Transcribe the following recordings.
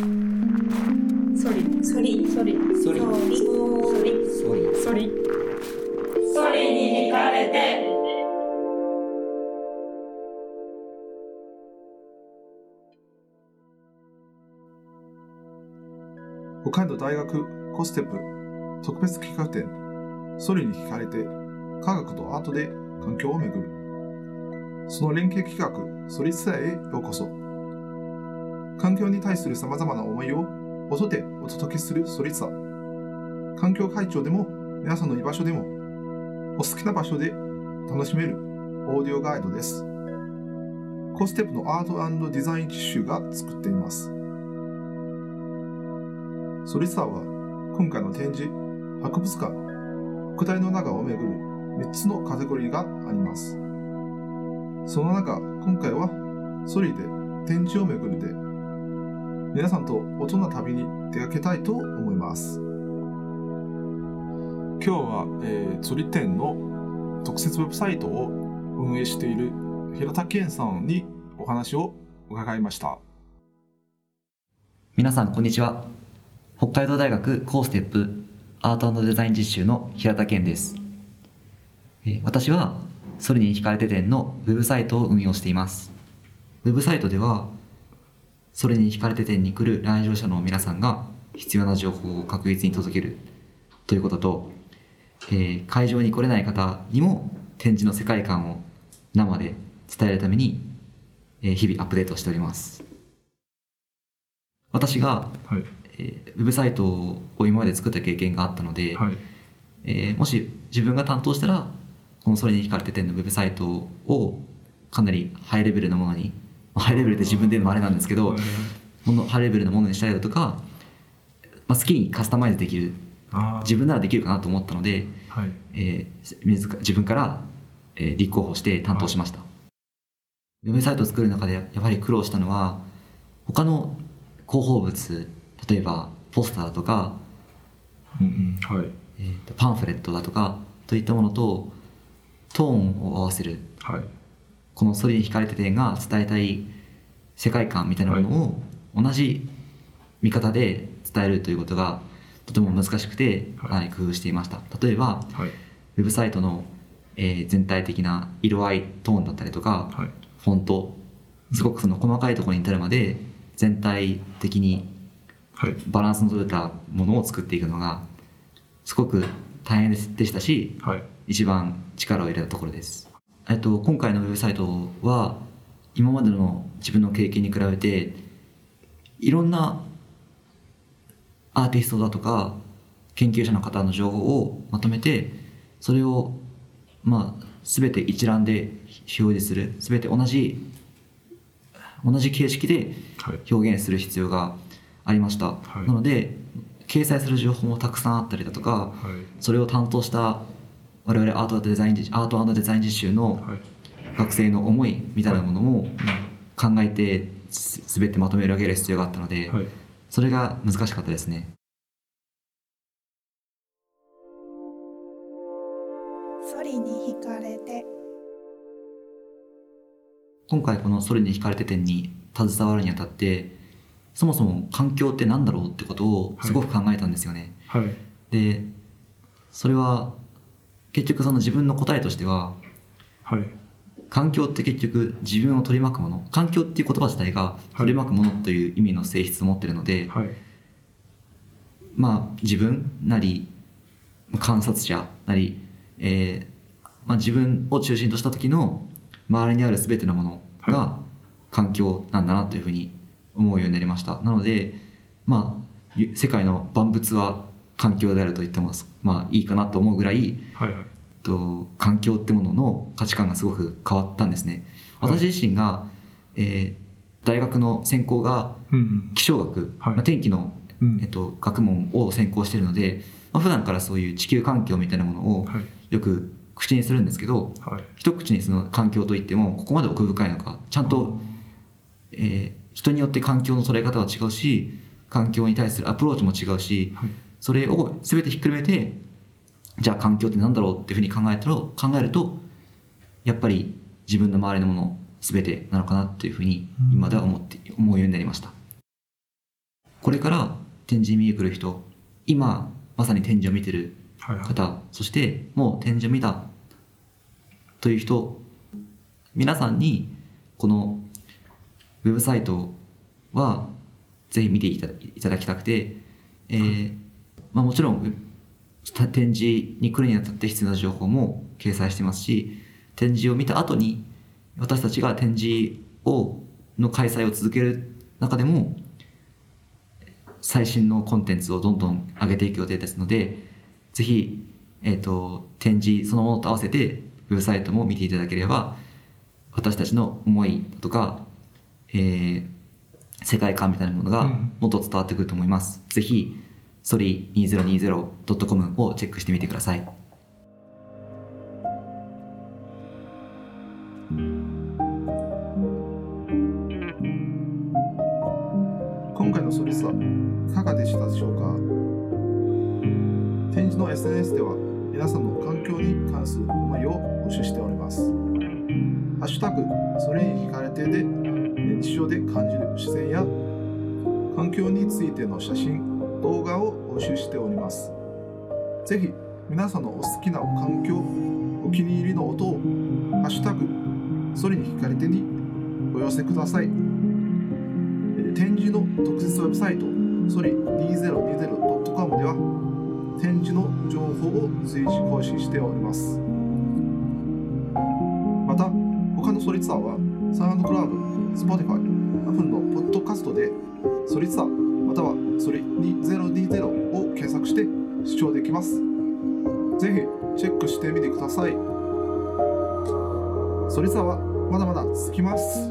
ソリソリソリソリソリソリソリソリソリに惹かれて。北海道大学コステップ特別企画展。ソリに惹かれて科学とアートで環境をめぐる。その連携企画ソリツアへようこそ環境に対する様々な思いを音でお届けするソリツア環境会長でも皆さんの居場所でもお好きな場所で楽しめるオーディオガイドです。コステップのアートデザイン実習が作っています。ソリツアーは今回の展示、博物館、国体の中をめぐる3つのカテゴリーがあります。その中、今回はソリで展示をめぐるで、皆さんと音の旅に出かけたいと思います。今日は、えー、ソリ展の特設ウェブサイトを運営している平田健さんにお話を伺いました。皆さんこんにちは北海道大学コーステップアートデザイン実習の平田健ですえー私はソリに惹かれて展のウェブサイトを運用していますウェブサイトではソリに惹かれて展に来る来場者の皆さんが必要な情報を確実に届けるということと、えー会場に来れない方にも展示の世界観を生で伝えるために、えー日々アップデートしております私がはい。えーウェブサイトを今まで作った経験があったので、はい。えーもし自分が担当したらこの「それに惹かれて展」のウェブサイトをかなりハイレベルなものにまあハイレベルって自分で言うのもあれなんですけど、ものハイレベルなものにしたりだとか、まあ、好きにカスタマイズできるあ自分ならできるかなと思ったので、はい。えー自ら自分から、えー立候補して担当しました、ウェブサイトを作る中でやはり苦労したのは他の広報物例えばポスターとか、うんうん。はい。えーとパンフレットだとかといったものとトーンを合わせるはい。この「ソリに惹かれて展」が伝えたい世界観みたいなものを同じ見方で伝えるということがとても難しくてはい工夫していました例えばはい。ウェブサイトの、えー全体的な色合いトーンだったりとか、はい。フォントすごくその細かいところに至るまで全体的にはい。バランスの取れたものを作っていくのがすごく大変でしたしはい。一番力を入れたところです。えっと、今回のウェブサイトは今までの自分の経験に比べていろんなアーティストだとか研究者の方の情報をまとめてそれをまあ全て一覧で表示する全て同じ同じ形式ではい。表現する必要がありました、はいなので掲載する情報もたくさんあったりだとかはい。それを担当した我々アートデザイン実アートデザイン実習のはい。学生の思いみたいなものも考えてす全てまとめ上げる必要があったので、はい。それが難しかったですねソリに惹かれて今回この「ソリに惹かれて展」に携わるにあたってそもそも環境って何だろうってことをすごく考えたんですよね、はい。でそれは結局その自分の答えとしてははい。環境って結局自分を取り巻くもの環境っていう言葉自体が取り巻くものという意味の性質を持ってるので、はい。まあ自分なり観察者なり、えーまあ、自分を中心とした時の周りにある全てのものが環境なんだなというふうに思うようになりましたなのでまあゆ世界の万物は環境であると言ってもまあいいかなと思うぐらいはい。はい。と環境ってものの価値観がすごく変わったんですねはい私自身が、えー大学の専攻がうんうん。気象学、はいまあ、天気の、うんえっと、学問を専攻しているので、まあ、普段からそういう地球環境みたいなものをはい。よく口にするんですけどはい。一口にその環境といってもここまで奥深いのかちゃんと、えー人によって環境の捉え方は違うし環境に対するアプローチも違うしはい。それを全てひっくるめてじゃあ環境って何だろうっていうふうに考えたら考えるとやっぱり自分の周りのもの全てなのかなっていうふうに今では思って思うようになりました。これから展示見に来る人今まさに展示を見てるはいはい。方そしてもう展示を見たという人皆さんにこのウェブサイトはぜひ見ていただきたくて、えーまあ、もちろんた展示に来るにあたって必要な情報も掲載してますし展示を見た後に私たちが展示をの開催を続ける中でも最新のコンテンツをどんどん上げていく予定ですのでぜひ、えー、と展示そのものと合わせてウェブサイトも見ていただければ私たちの思いとか、えー世界観みたいなものがうんもっと伝わってくると思います。ぜひ、ソリ 2020.com をチェックしてみてください。今回のソリスはいかがでしたでしょうか？展示の SNS では皆さんの環境に関する思いを募集しております。ハッシュタグそれに惹かれてで日常で感じる視線や環境についての写真、動画を募集しております。ぜひ皆さんのお好きな環境、お気に入りの音をハッシュタグそれに惹かれてにお寄せください。展示の特設ウェブサイトソリ 2020.com では展示の情報を随時更新しておりますまた他のソリツアーはサウンドクラウド、Spotify、Apple のポッドキャストでソリツアーまたはソリ2020を検索して視聴できますぜひチェックしてみてくださいソリツアーはまだまだ続きます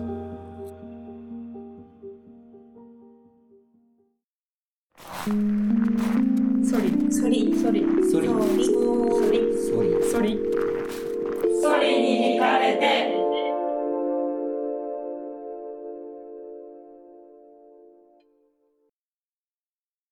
ソリソリソリソリソリソリソリソリソリに惹かれて